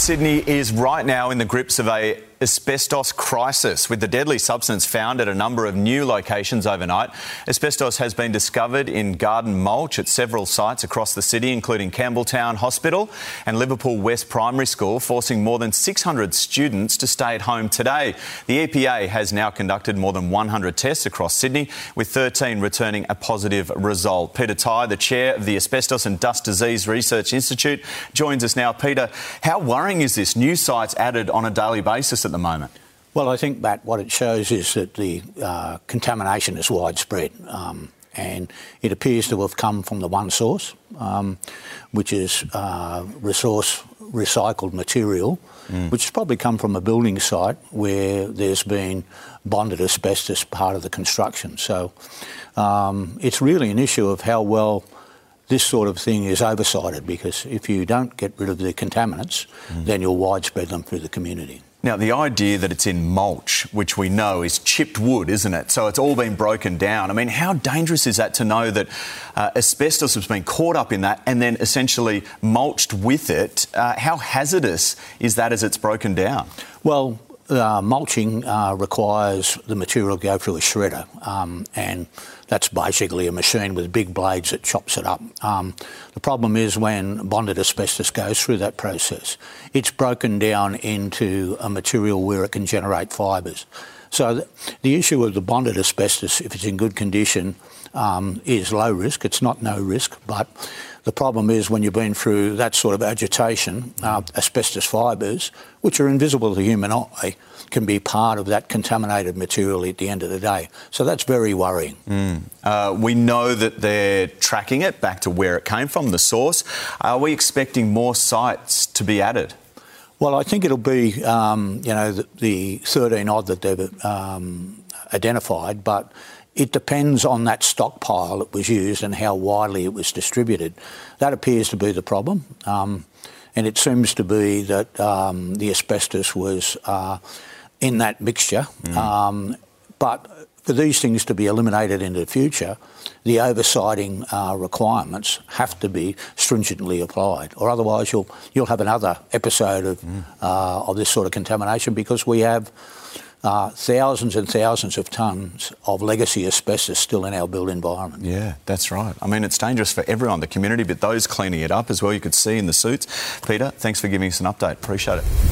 Sydney is right now in the grips of a asbestos crisis with the deadly substance found at a number of new locations overnight. Asbestos has been discovered in garden mulch at several sites across the city, including Campbelltown Hospital and Liverpool West Primary School, forcing more than 600 students to stay at home today. The EPA has now conducted more than 100 tests across Sydney, with 13 returning a positive result. Peter Tighe, the chair of the Asbestos and Dust Disease Research Institute, joins us now. Peter, how worrying is this? New sites added on a daily basis at the moment? Well, I think that what it shows is that the uh, contamination is widespread. Um, and it appears to have come from the one source, um, which is uh, resource recycled material, mm. which has probably come from a building site where there's been bonded asbestos part of the construction. So um, it's really an issue of how well this sort of thing is oversighted because if you don't get rid of the contaminants, mm. then you'll widespread them through the community. Now, the idea that it's in mulch, which we know is chipped wood, isn't it? So it's all been broken down. I mean, how dangerous is that to know that uh, asbestos has been caught up in that and then essentially mulched with it? Uh, how hazardous is that as it's broken down? Well, uh, mulching uh, requires the material to go through a shredder, um, and that's basically a machine with big blades that chops it up. Um, the problem is when bonded asbestos goes through that process, it's broken down into a material where it can generate fibres. So the, issue of the bonded asbestos, if it's in good condition, um, is low risk. It's not no risk, but the problem is when you've been through that sort of agitation, uh, asbestos fibres, which are invisible to the human eye, can be part of that contaminated material at the end of the day. So that's very worrying. Mm. Uh, we know that they're tracking it back to where it came from, the source. Are we expecting more sites to be added? Well, I think it'll be, um, you know, the, the 13 odd that they've um, identified, but it depends on that stockpile that was used and how widely it was distributed. That appears to be the problem. Um, and it seems to be that um, the asbestos was uh, in that mixture. Mm. But for these things to be eliminated in the future, the oversighting uh, requirements have to be stringently applied, or otherwise you'll you'll have another episode of mm. uh, of this sort of contamination because we have uh, thousands and thousands of tonnes of legacy asbestos still in our built environment. Yeah, that's right. I mean, it's dangerous for everyone, the community, but those cleaning it up as well, you could see in the suits. Peter, thanks for giving us an update. Appreciate it.